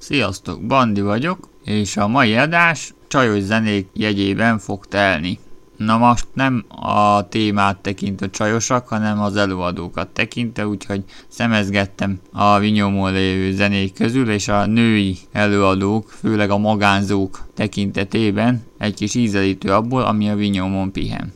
Sziasztok, Bandi vagyok, és a mai adás csajos zenék jegyében fog telni. Na most nem a témát tekint a csajosak, hanem az előadókat tekinte, úgyhogy szemezgettem a vinyomon lévő zenék közül, és a női előadók, főleg a magánzók tekintetében egy kis ízelítő abból, ami a vinyomon pihen.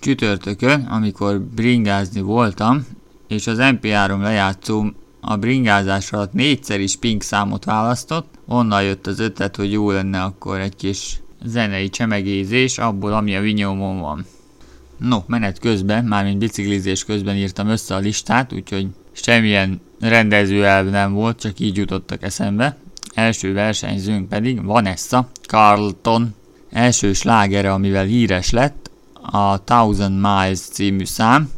Csütörtökön, amikor bringázni voltam, és az MP3 lejátszó a bringázás alatt négyszer is pink számot választott, onnan jött az ötlet, hogy jó lenne akkor egy kis zenei csemegézés abból, ami a vinyómon van. No, menet közben, mármint biciklizés közben írtam össze a listát, úgyhogy semmilyen rendezőelv nem volt, csak így jutottak eszembe. Első versenyzőnk pedig Vanessa Carlton. Első slágere, amivel híres lett, a Thousand Miles című szám,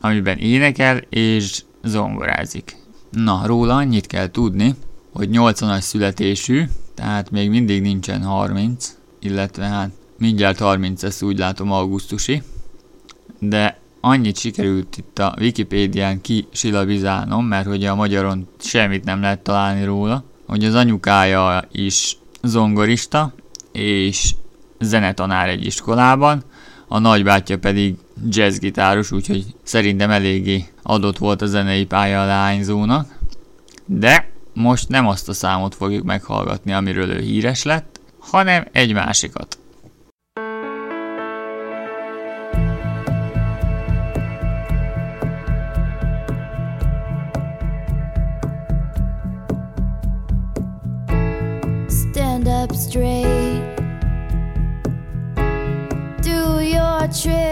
amiben énekel és zongorázik. Na, róla annyit kell tudni, hogy 80-as születésű, tehát még mindig nincsen 30, illetve hát mindjárt 30 lesz úgy látom augusztusi, de annyit sikerült itt a Wikipédián kisilabizálnom, mert hogy a magyaron semmit nem lehet találni róla, hogy az anyukája is zongorista, és zenetanár egy iskolában, a nagybátyja pedig jazzgitáros, úgyhogy szerintem eléggé adott volt a zenei pálya a lányzónak. De most nem azt a számot fogjuk meghallgatni, amiről ő híres lett, hanem egy másikat. Straight. Do your trick.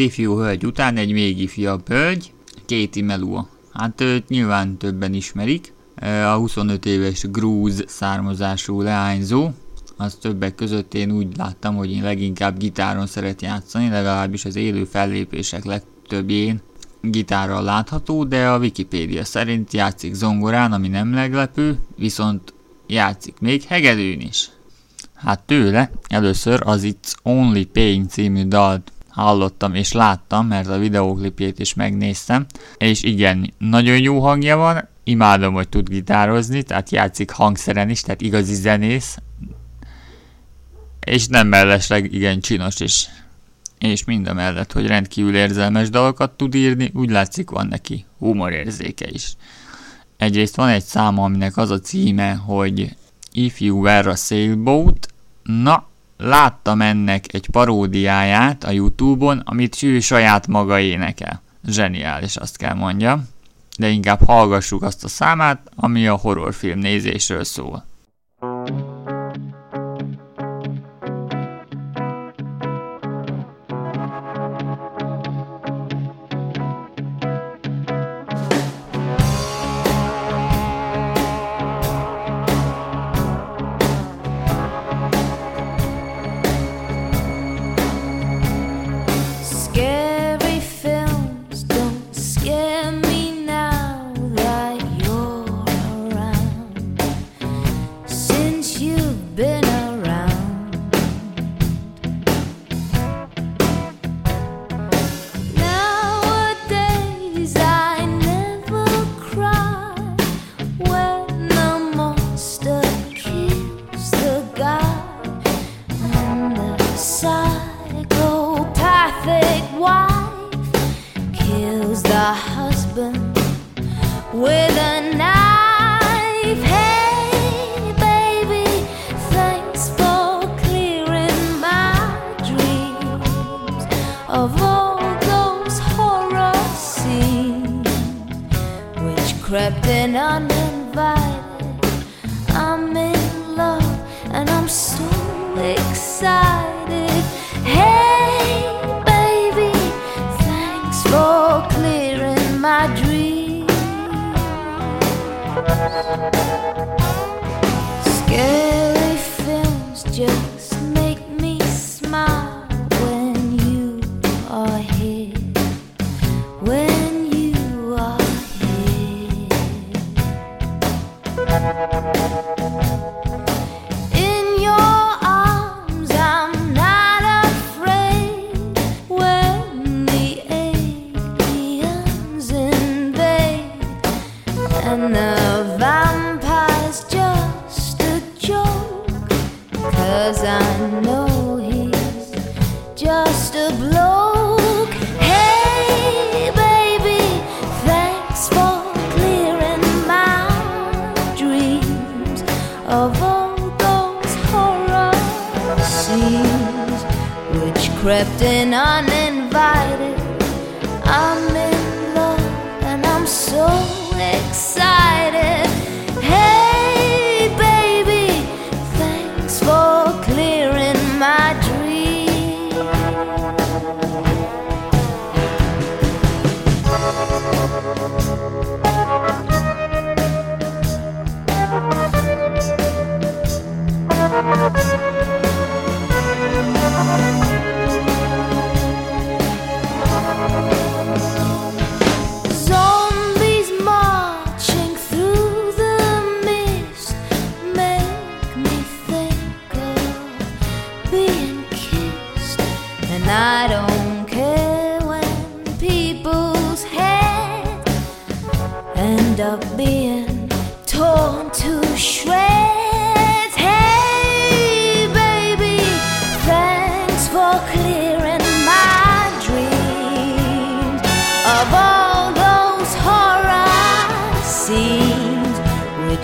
Ifjú hölgy után egy még ifjabb hölgy, Katie Melua. Hát őt nyilván többen ismerik. A 25 éves grúz származású leányzó, az többek között én úgy láttam, hogy én leginkább gitáron szeret játszani, legalábbis az élő fellépések legtöbbjén gitárral látható, de a Wikipédia szerint játszik zongorán, ami nem meglepő, viszont játszik még hegedűn is. Hát tőle először az It's Only Pain című dalt hallottam és láttam, mert a videóklipjét is megnéztem, és igen, nagyon jó hangja van, imádom, hogy tud gitározni, tehát játszik hangszeren is, tehát igazi zenész, és nem mellesleg igen csinos is. És mind a mellett, hogy rendkívül érzelmes dalokat tud írni, úgy látszik van neki humorérzéke is. Egyrészt van egy száma, aminek az a címe, hogy If You Were a Sailboat, na, láttam ennek egy paródiáját a Youtube-on, amit ő saját maga énekel. Zseniális, azt kell mondjam. De inkább hallgassuk azt a számát, ami a horrorfilm nézésről szól.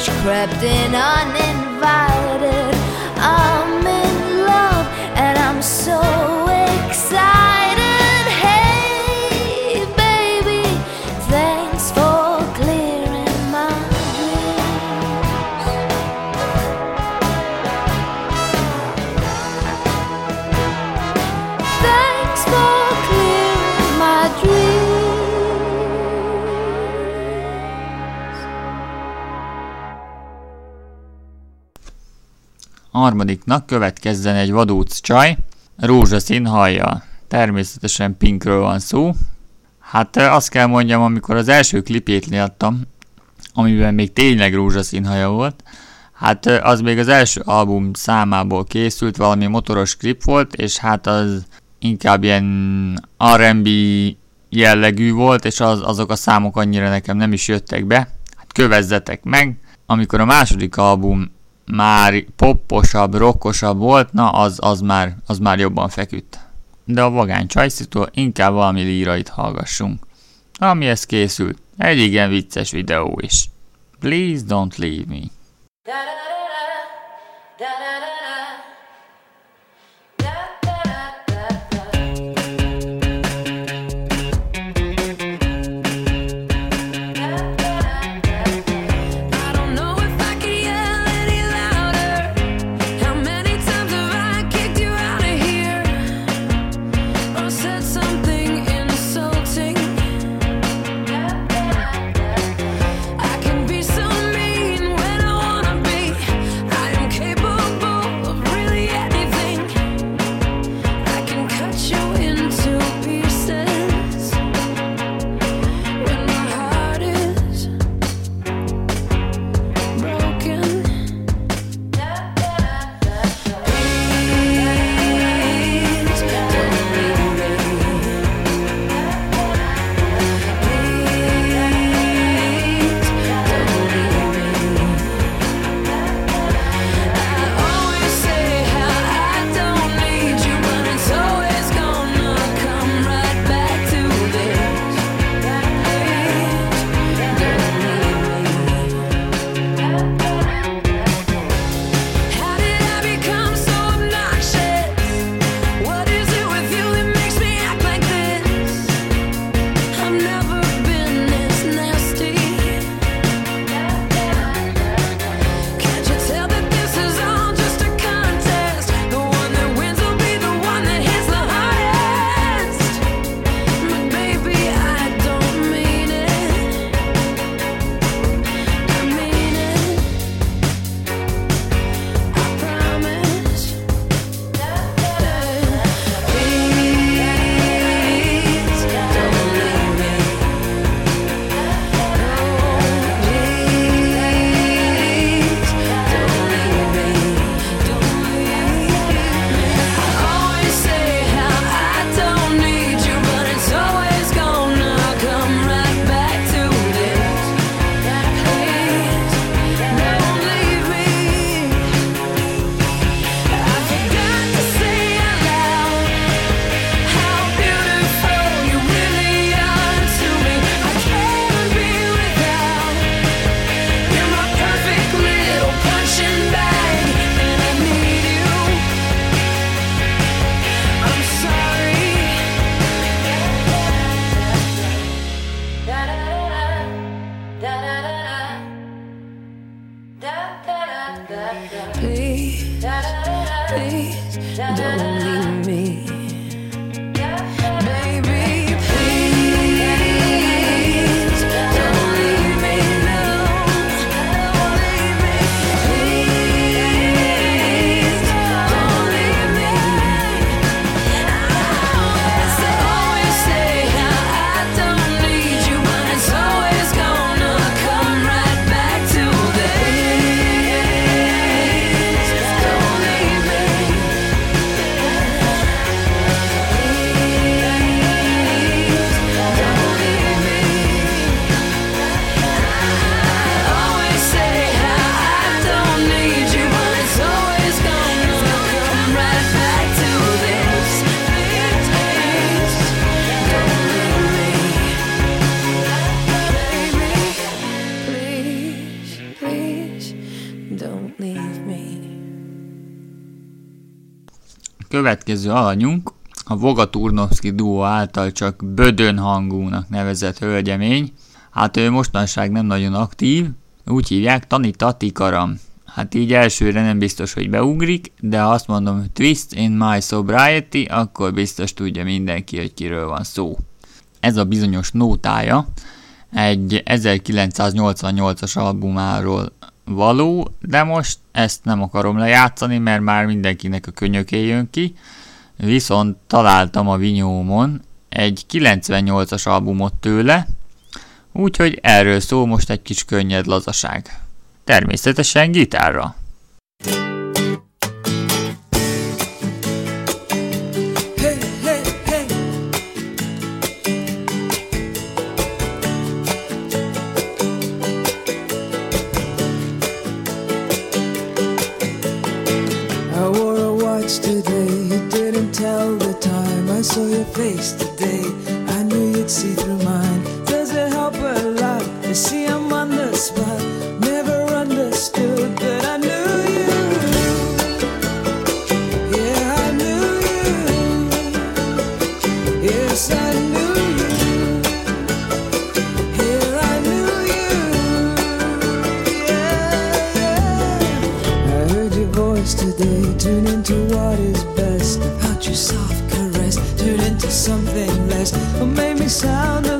crept in on harmadiknak következzen egy vadóc csaj, rózsaszín hajjal. Természetesen Pinkről van szó. Hát azt kell mondjam, amikor az első klipjét láttam, amiben még tényleg rózsaszín haja volt, hát az még az első album számából készült, valami motoros klip volt, és hát az inkább ilyen R&B jellegű volt, és az, azok a számok annyira nekem nem is jöttek be. Hát kövezzetek meg, amikor a második album már popposabb, rockosabb volt, na az, az, már, az már jobban feküdt. De a vagány csajszitól inkább valami lírait hallgassunk. Amihez készült, egy igen vicces videó is. Please don't leave me. Da, da, következő alanyunk a Voga Turnovski duo által csak Bödön hangúnak nevezett hölgyemény. Hát ő mostanság nem nagyon aktív, úgy hívják Tanita Tikaram. Hát így elsőre nem biztos, hogy beugrik, de ha azt mondom, Twist in My Sobriety, akkor biztos tudja mindenki, hogy kiről van szó. Ez a bizonyos nótája egy 1988-as albumáról való, de most ezt nem akarom lejátszani, mert már mindenkinek a könyöké jön ki. Viszont találtam a Vinyómon egy 98-as albumot tőle, úgyhogy erről szól most egy kis könnyed lazaság. Természetesen gitárra. your face today. I knew you'd see through mine. Does it help a lot? You see, I'm on the spot. Never understood, but I knew. you. Yeah, I knew you. Yes, I knew Today, tune into what is best about yourself something less, or made me sound.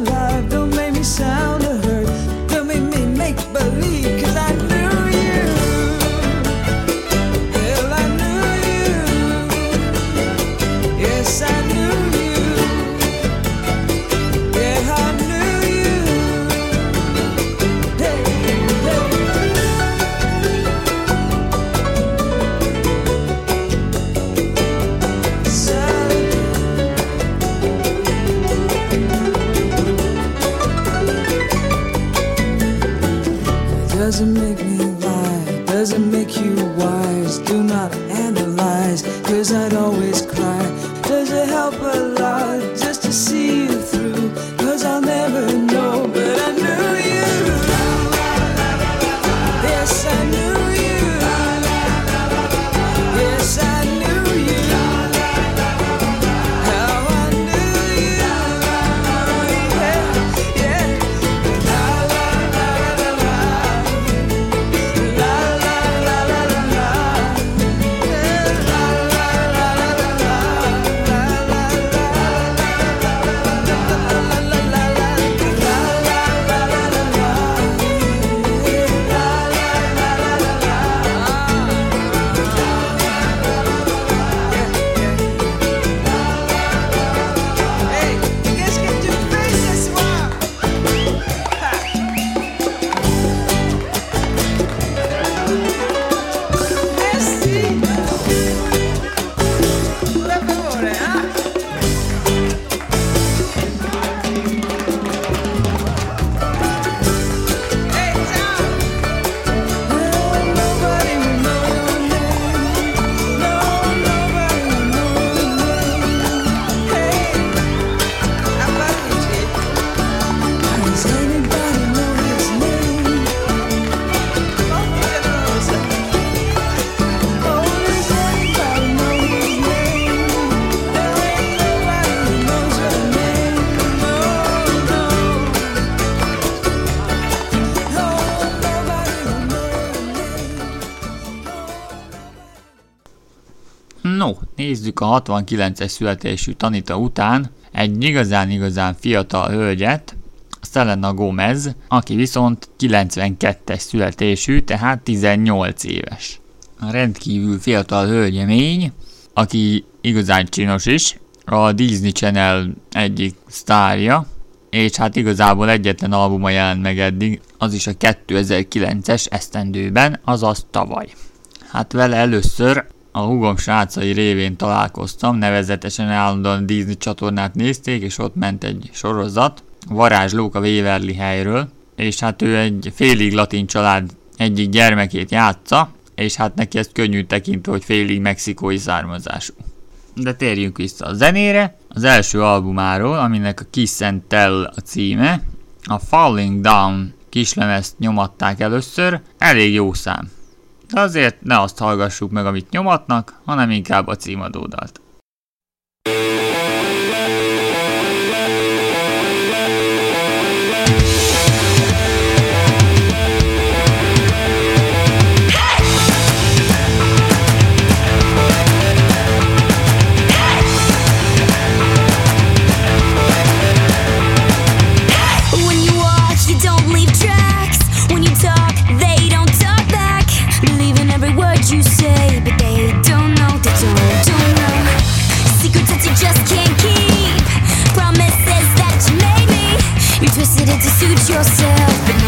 Doesn't make me lie, doesn't make you wise. Do not analyze, cause I'd always cry. Does it help a lot? Nézzük a 69-es születésű Tanita után egy igazán-igazán fiatal hölgyet, Selena Gomez, aki viszont 92-es születésű, tehát 18 éves. A rendkívül fiatal hölgyemény, aki igazán csinos is, a Disney Channel egyik sztárja, és hát igazából egyetlen albuma jelent meg eddig, az is a 2009-es esztendőben, azaz tavaly. Hát vele először a hugom srácai révén találkoztam, nevezetesen állandóan Disney csatornát nézték, és ott ment egy sorozat, Varázslók a Waverly helyről, és hát ő egy félig latin család egyik gyermekét játsza, és hát neki ezt könnyű tekintő, hogy félig mexikói származású. De térjünk vissza a zenére. Az első albumáról, aminek a Kiss and Tell a címe, a Falling Down kislemezt nyomatták először, elég jó szám. De azért ne azt hallgassuk meg, amit nyomatnak, hanem inkább a címadódalt. Suit yourself,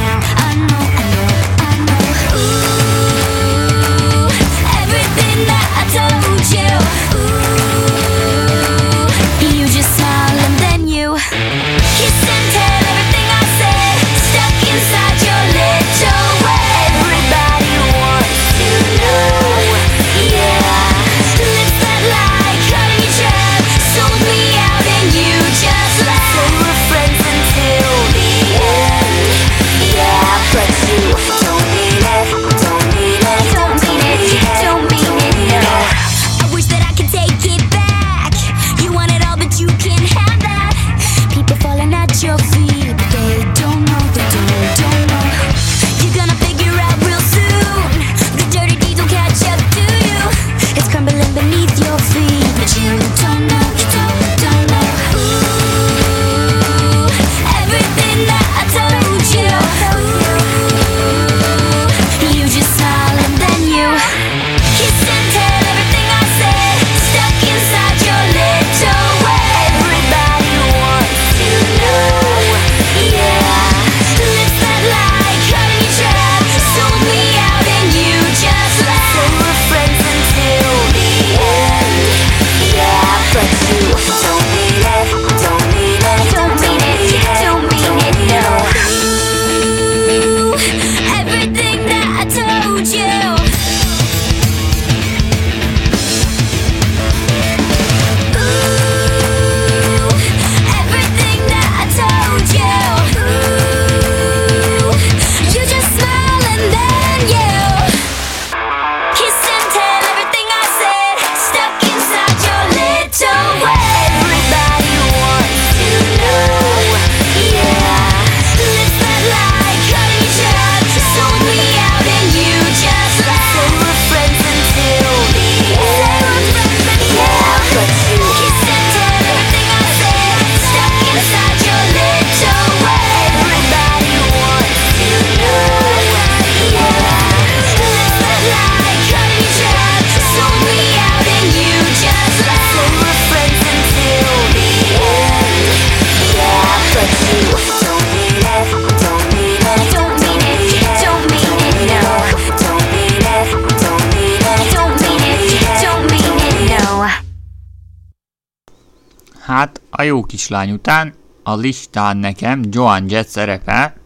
a jó kislány után a listán nekem Joan Jett szerepel,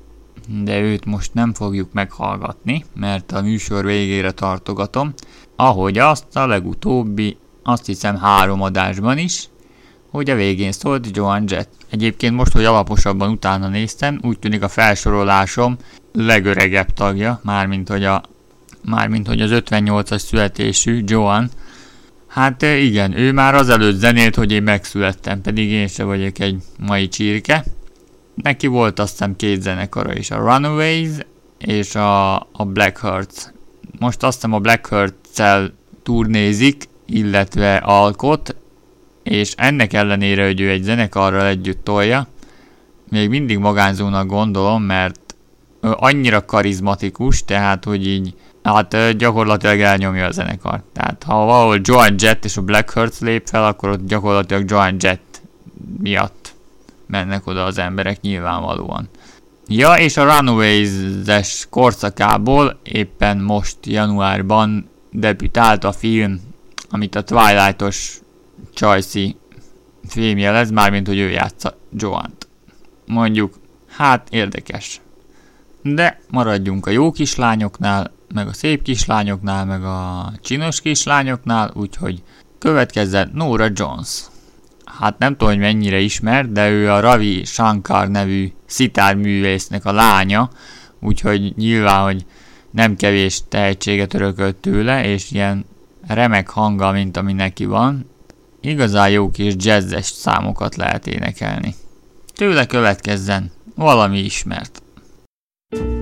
de őt most nem fogjuk meghallgatni, mert a műsor végére tartogatom, ahogy azt a legutóbbi, azt hiszem három adásban is, hogy a végén szólt Joan Jett. Egyébként most, hogy alaposabban utána néztem, úgy tűnik a felsorolásom legöregebb tagja, mármint hogy, a, mármint hogy az 58-as születésű Joan, Hát ö, igen, ő már azelőtt zenélt, hogy én megszülettem, pedig én se vagyok egy mai csirke. Neki volt azt hiszem két zenekara is, a Runaways és a, a Black Hearts. Most azt hiszem a Black Hearts-el turnézik, illetve alkot, és ennek ellenére, hogy ő egy zenekarral együtt tolja, még mindig magánzónak gondolom, mert annyira karizmatikus, tehát hogy így Hát gyakorlatilag elnyomja a zenekar. Tehát ha valahol Joan Jett és a Black Hearts lép fel, akkor ott gyakorlatilag Joan Jett miatt mennek oda az emberek nyilvánvalóan. Ja, és a Runaways-es korszakából éppen most januárban debütált a film, amit a Twilight-os Chelsea filmjelez, mármint hogy ő játsza Joant. Mondjuk, hát érdekes. De maradjunk a jó kislányoknál, meg a szép kislányoknál, meg a csinos kislányoknál, úgyhogy következzen Nora Jones. Hát nem tudom, hogy mennyire ismert, de ő a Ravi Shankar nevű szitárművésznek a lánya, úgyhogy nyilván, hogy nem kevés tehetséget örökölt tőle, és ilyen remek hanga, mint ami neki van, igazán jó kis jazzes számokat lehet énekelni. Tőle következzen valami ismert. I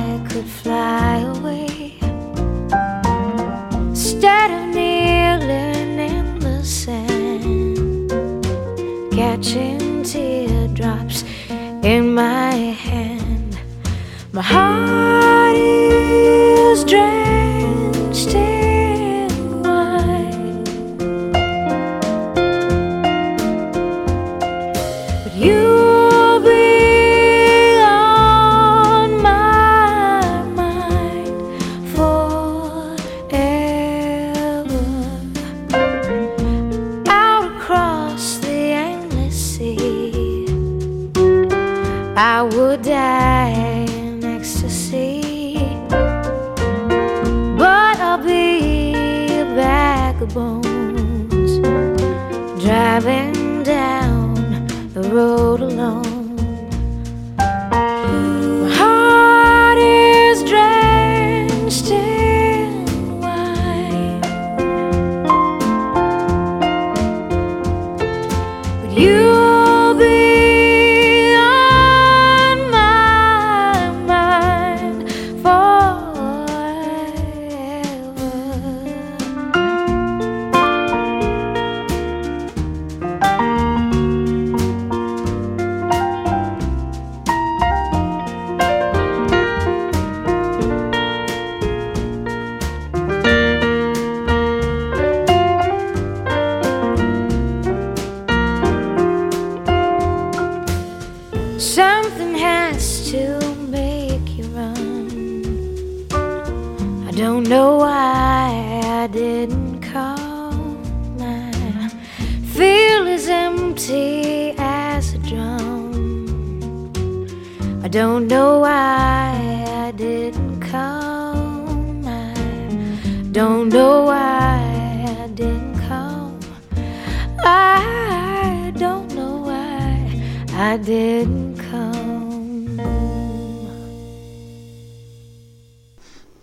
fly away instead of kneeling in the sand, catching teardrops in my hand. My heart is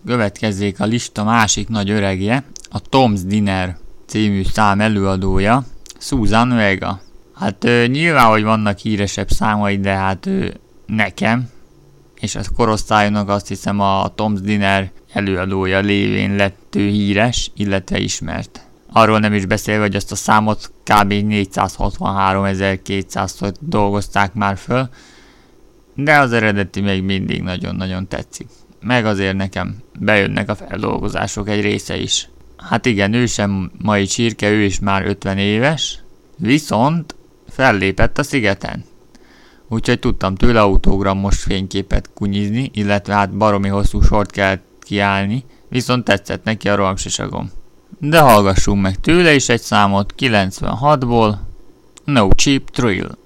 Következzék a lista másik nagy öregje, a Tom's Dinner című szám előadója, Susan Vega. Hát ö, nyilván, hogy vannak híresebb számai, de hát ö, nekem, és a korosztályunknak azt hiszem a Tom's Dinner előadója lévén lett ő híres, illetve ismert. Arról nem is beszélve, hogy azt a számot kb. 463.200-szor dolgozták már föl, de az eredeti még mindig nagyon-nagyon tetszik. Meg azért nekem bejönnek a feldolgozások egy része is. Hát igen, ő sem mai csirke, ő is már 50 éves, viszont fellépett a szigeten. Úgyhogy tudtam tőle autogramos fényképet kunyizni, illetve hát baromi hosszú sort kell kiállni, viszont tetszett neki a rohamsisagom. De hallgassunk meg tőle is egy számot 96-ból, No Cheap Thrill.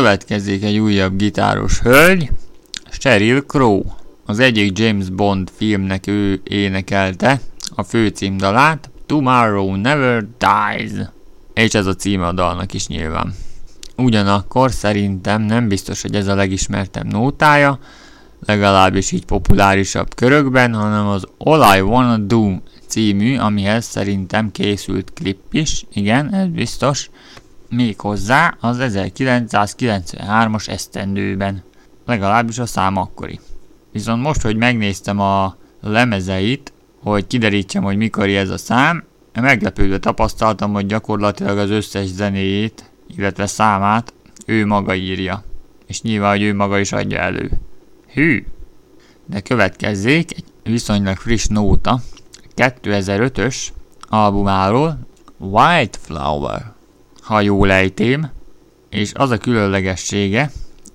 Következik egy újabb gitáros hölgy, Sheryl Crow. Az egyik James Bond filmnek ő énekelte a főcímdalát, Tomorrow Never Dies. És ez a címe a dalnak is nyilván. Ugyanakkor szerintem nem biztos, hogy ez a legismertebb nótája, legalábbis így populárisabb körökben, hanem az All I Wanna Do című, amihez szerintem készült klip is, igen, ez biztos, méghozzá az 1993-as esztendőben, legalábbis a szám akkori. Viszont most, hogy megnéztem a lemezeit, hogy kiderítsem, hogy mikor ez a szám, meglepődve tapasztaltam, hogy gyakorlatilag az összes zenéjét, illetve számát ő maga írja. És nyilván, hogy ő maga is adja elő. Hű! De következzék egy viszonylag friss nóta 2005-ös albumáról White Flower, ha jól ejtém, és az a különlegessége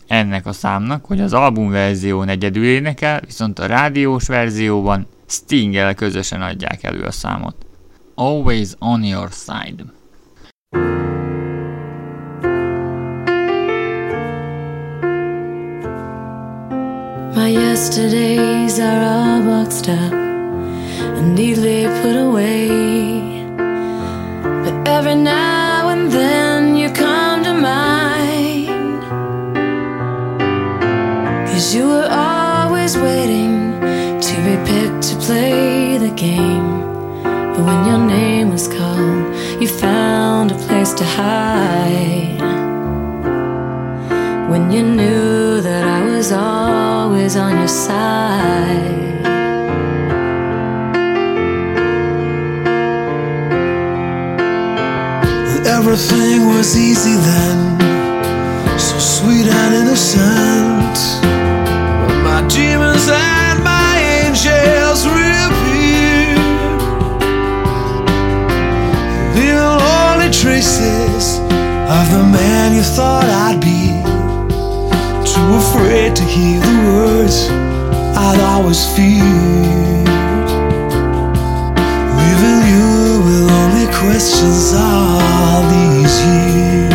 ennek a számnak, hogy az albumverzión egyedül énekel, viszont a rádiós verzióban Stinggel közösen adják elő a számot. Always on your side. My yesterdays are all boxed up and neatly put away. When your name was called, you found a place to hide. When you knew that I was always on your side. Everything was easy then, so sweet and innocent. The man you thought I'd be. Too afraid to hear the words I'd always feared. Leaving you with only questions all these years.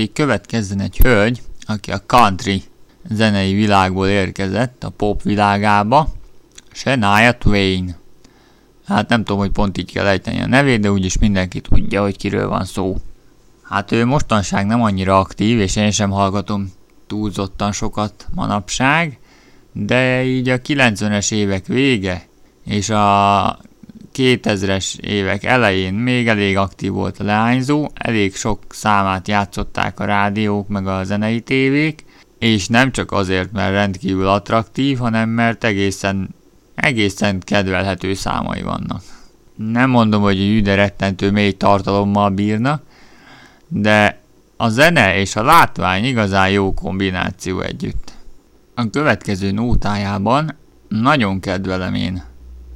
Pedig következzen egy hölgy, aki a country zenei világból érkezett a pop világába, Shania Twain. Hát nem tudom, hogy pont így kell ejteni a nevét, de úgyis mindenki tudja, hogy kiről van szó. Hát ő mostanság nem annyira aktív, és én sem hallgatom túlzottan sokat manapság, de így a 90-es évek vége és a 2000-es évek elején még elég aktív volt a leányzó, elég sok számát játszották a rádiók meg a zenei tévék, és nem csak azért, mert rendkívül attraktív, hanem mert egészen, egészen kedvelhető számai vannak. Nem mondom, hogy üde rettentő mély tartalommal bírnak, de a zene és a látvány igazán jó kombináció együtt. A következő nótájában nagyon kedvelem én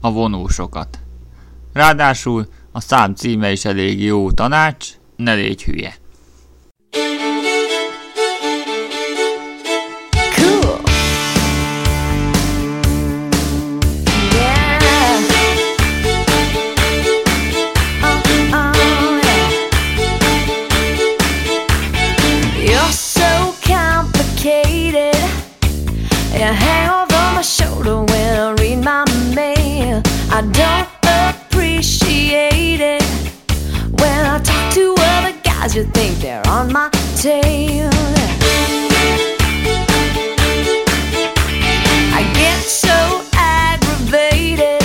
a vonósokat. Ráadásul a szám címe is elég jó tanács, ne légy hülye. You think they're on my tail. I get so aggravated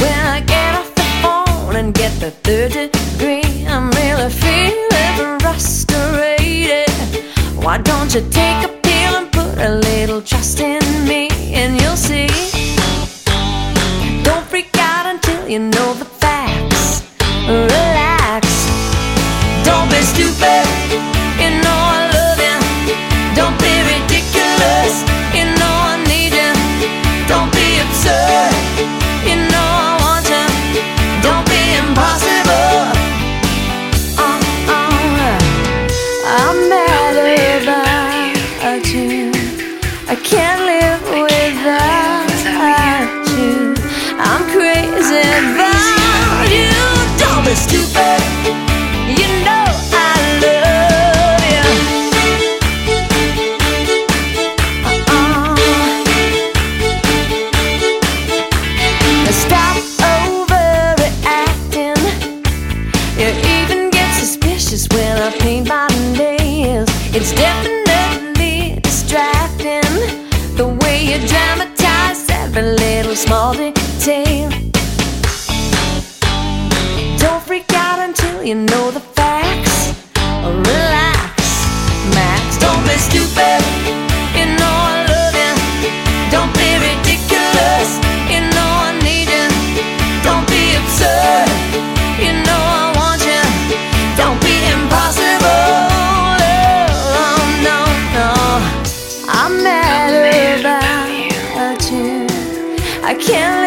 when I get off the phone and get the third degree. I'm really feeling frustrated. Why don't you take I can't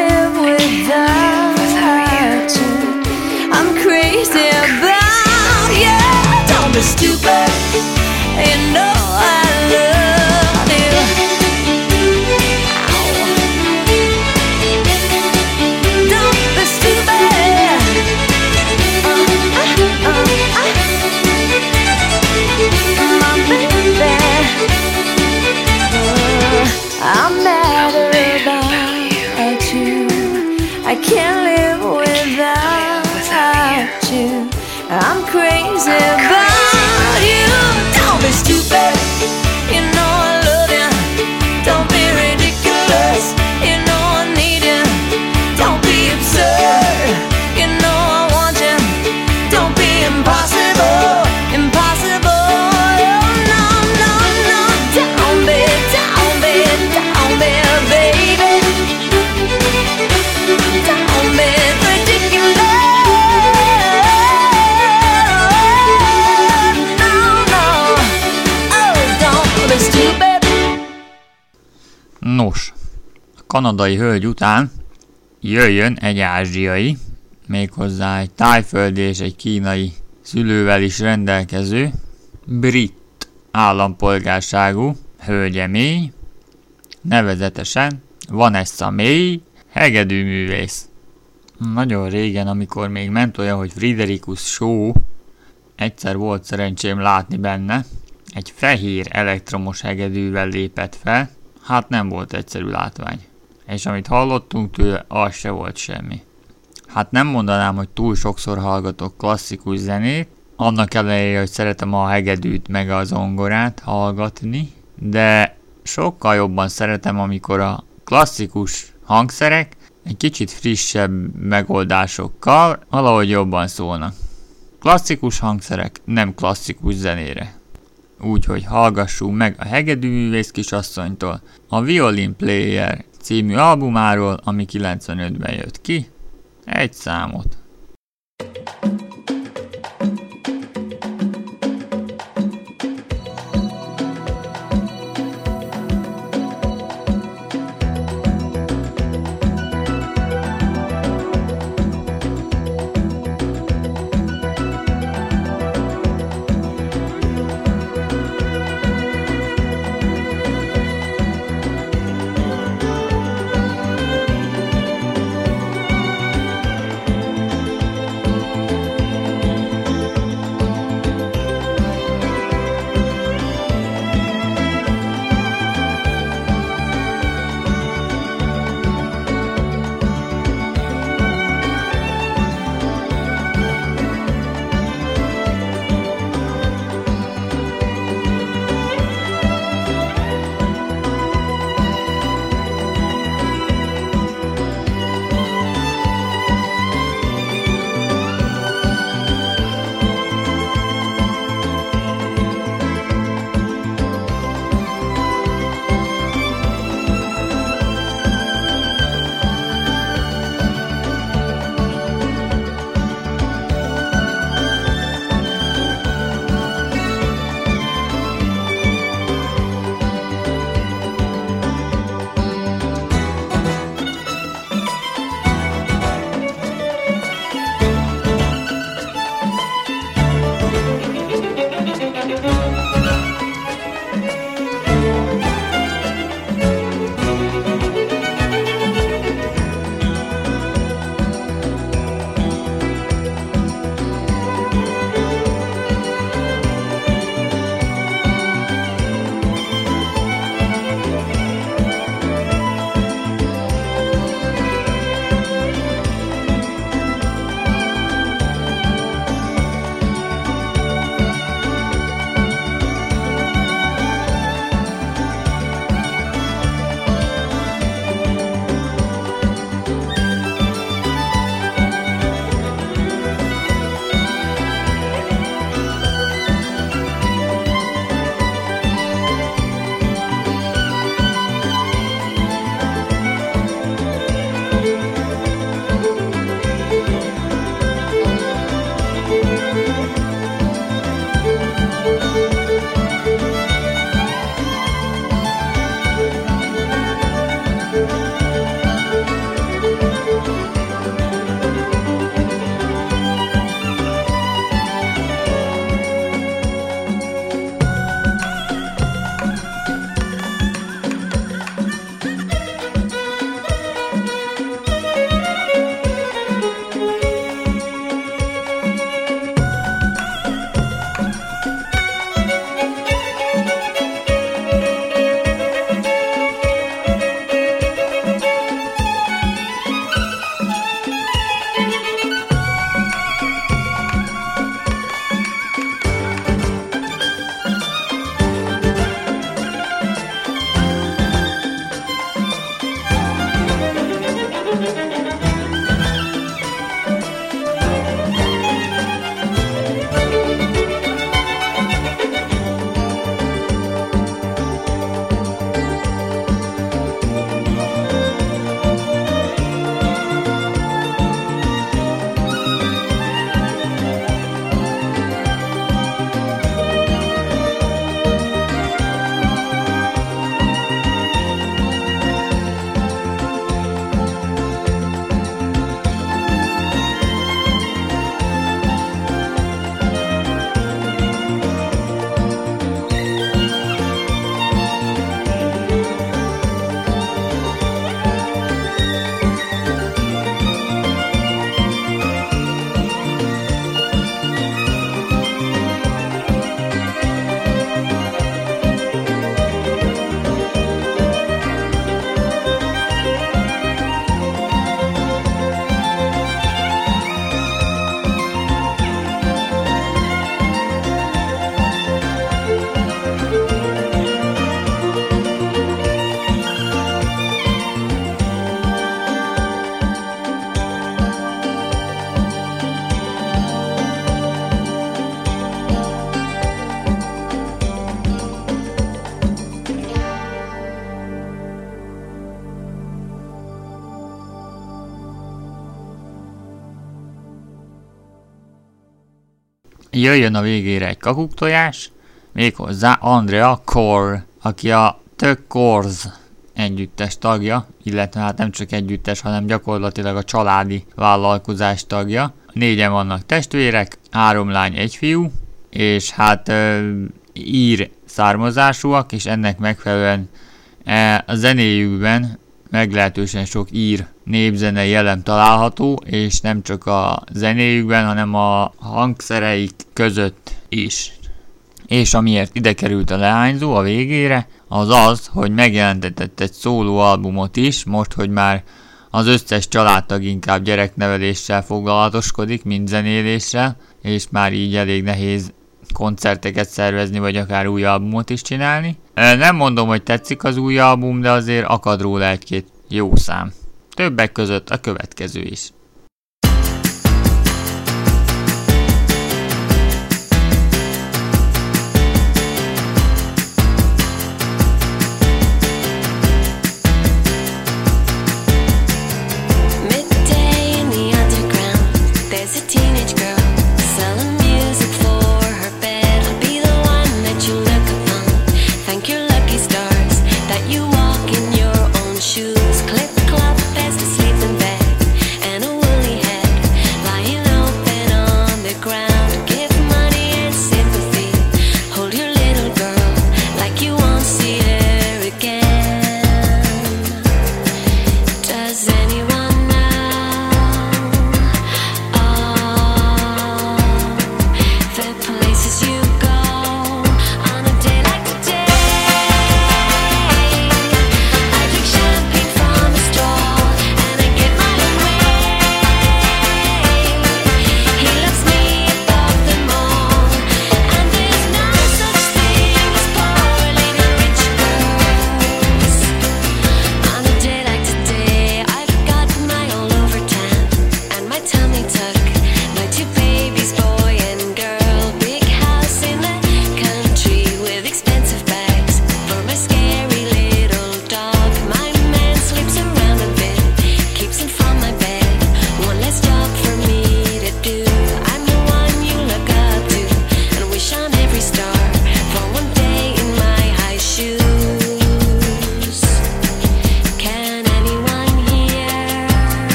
kanadai hölgy után jöjjön egy ázsiai, méghozzá egy tájföldi és egy kínai szülővel is rendelkező, brit állampolgárságú hölgyemény, nevezetesen Vanessa May, hegedűművész. Nagyon régen, amikor még ment olyan, hogy Fridericus Show, egyszer volt szerencsém látni benne, egy fehér elektromos hegedűvel lépett fel, hát nem volt egyszerű látvány. És amit hallottunk tőle, az se volt semmi. Hát nem mondanám, hogy túl sokszor hallgatok klasszikus zenét, annak ellenére, hogy szeretem a hegedűt meg a zongorát hallgatni, de sokkal jobban szeretem, amikor a klasszikus hangszerek egy kicsit frissebb megoldásokkal valahogy jobban szólnak. Klasszikus hangszerek nem klasszikus zenére. Úgyhogy hallgassunk meg a hegedű művész kisasszonytól a Violin Player című albumáról, ami 95-ben jött ki, egy számot. Jöjjön a végére egy kakuktojás, méghozzá Andrea Kor, aki a The Kors együttes tagja, illetve hát nem csak együttes, hanem gyakorlatilag a családi vállalkozás tagja. Négyen vannak testvérek, három lány, egy fiú, és hát ö, ír származásúak, és ennek megfelelően e, a zenéjükben meglehetősen sok ír népzene jelen található, és nem csak a zenéjükben, hanem a hangszereik között is. És amiért ide került a leányzó a végére, az az, hogy megjelentetett egy szóló albumot is, most, hogy már az összes családtag inkább gyerekneveléssel foglalatoskodik, mint zenéléssel, és már így elég nehéz koncerteket szervezni, vagy akár új albumot is csinálni. Nem mondom, hogy tetszik az új album, de azért akad róla egy-két jó szám. Többek között a következő is.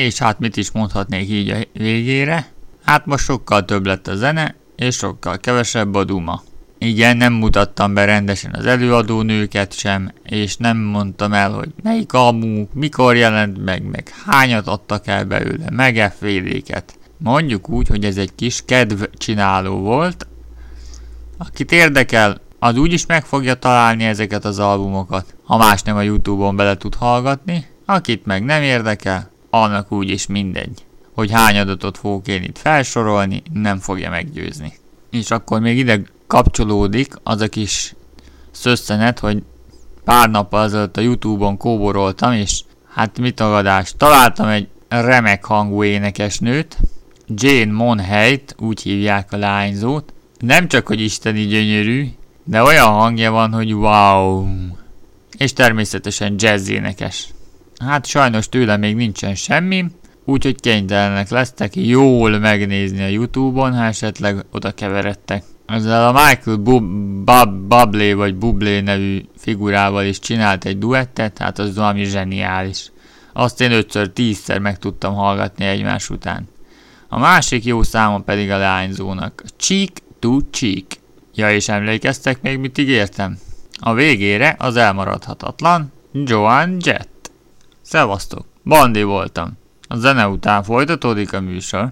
És hát mit is mondhatnék így a végére? Hát most sokkal több lett a zene, és sokkal kevesebb a duma. Igen, nem mutattam be rendesen az előadónőket sem, és nem mondtam el, hogy melyik albumuk, mikor jelent meg, meg hányat adtak el belőle, meg féléket. Mondjuk úgy, hogy ez egy kis kedvcsináló volt. Akit érdekel, az úgyis meg fogja találni ezeket az albumokat, ha más nem a Youtube-on bele tud hallgatni, akit meg nem érdekel, annak úgyis mindegy. hogy hány adatot fogok én itt felsorolni, nem fogja meggyőzni. És akkor még ide kapcsolódik az a kis szösszenet, hogy pár nappal ezelőtt a Youtube-on kóboroltam, és hát mit tagadás, találtam egy remek hangú énekesnőt, Jane Monheit, úgy hívják a lányzót. Nem csak, hogy isteni gyönyörű, de olyan hangja van, hogy wow! És természetesen jazz énekes. Hát sajnos tőle még nincsen semmi, úgyhogy kénytelenek lesztek jól megnézni a Youtube-on, ha esetleg oda keveredtek. Ezzel a Michael Bub- Bub- Bublé vagy Bublé nevű figurával is csinált egy duettet, hát az valami zseniális. Azt én ötször, tízszer meg tudtam hallgatni egymás után. A másik jó száma pedig a leányzónak. Cheek to cheek. Ja, és emlékeztek még, mit ígértem? A végére az elmaradhatatlan Joan Jett. Szevasztok, Bandi voltam. A zene után folytatódik a műsor.